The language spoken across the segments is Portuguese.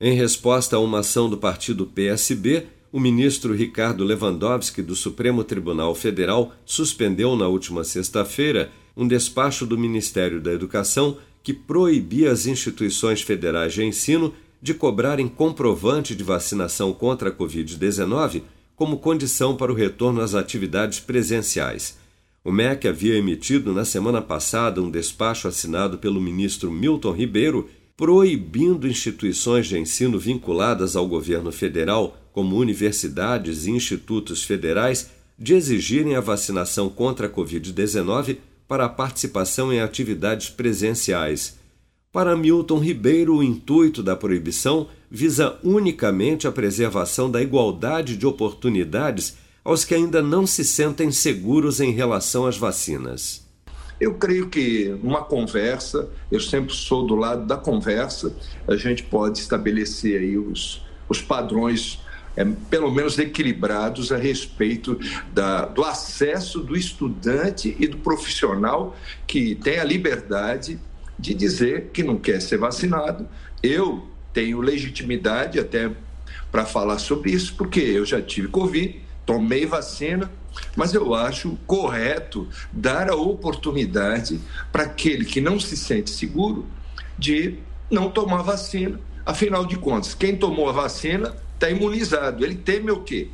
Em resposta a uma ação do partido PSB, o ministro Ricardo Lewandowski do Supremo Tribunal Federal suspendeu na última sexta-feira um despacho do Ministério da Educação que proibia as instituições federais de ensino de cobrarem comprovante de vacinação contra a Covid-19 como condição para o retorno às atividades presenciais. O MEC havia emitido na semana passada um despacho assinado pelo ministro Milton Ribeiro proibindo instituições de ensino vinculadas ao governo federal, como universidades e institutos federais, de exigirem a vacinação contra a Covid-19 para a participação em atividades presenciais. Para Milton Ribeiro, o intuito da proibição visa unicamente a preservação da igualdade de oportunidades aos que ainda não se sentem seguros em relação às vacinas? Eu creio que uma conversa, eu sempre sou do lado da conversa, a gente pode estabelecer aí os, os padrões, é, pelo menos equilibrados, a respeito da, do acesso do estudante e do profissional que tem a liberdade de dizer que não quer ser vacinado. Eu tenho legitimidade até para falar sobre isso, porque eu já tive Covid tomei vacina, mas eu acho correto dar a oportunidade para aquele que não se sente seguro de não tomar vacina. Afinal de contas, quem tomou a vacina está imunizado. Ele teme o quê?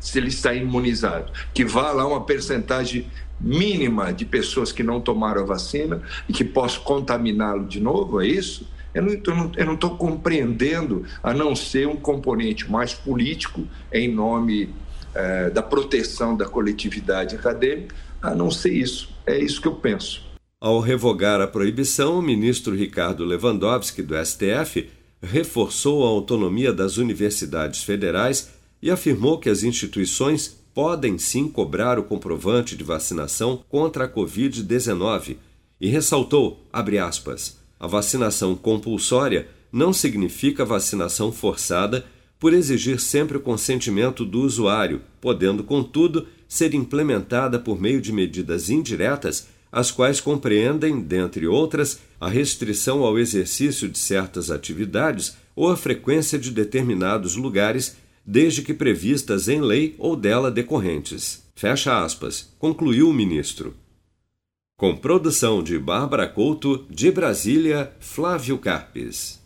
Se ele está imunizado, que vá lá uma percentagem mínima de pessoas que não tomaram a vacina e que possa contaminá-lo de novo, é isso? Eu não estou compreendendo, a não ser um componente mais político em nome é, da proteção da coletividade acadêmica, a não ser isso. É isso que eu penso. Ao revogar a proibição, o ministro Ricardo Lewandowski, do STF, reforçou a autonomia das universidades federais e afirmou que as instituições podem sim cobrar o comprovante de vacinação contra a Covid-19 e ressaltou, aspas, a vacinação compulsória não significa vacinação forçada por exigir sempre o consentimento do usuário, podendo, contudo, ser implementada por meio de medidas indiretas, as quais compreendem, dentre outras, a restrição ao exercício de certas atividades ou a frequência de determinados lugares, desde que previstas em lei ou dela decorrentes. Fecha aspas, concluiu o ministro. Com produção de Bárbara Couto, de Brasília, Flávio Carpes.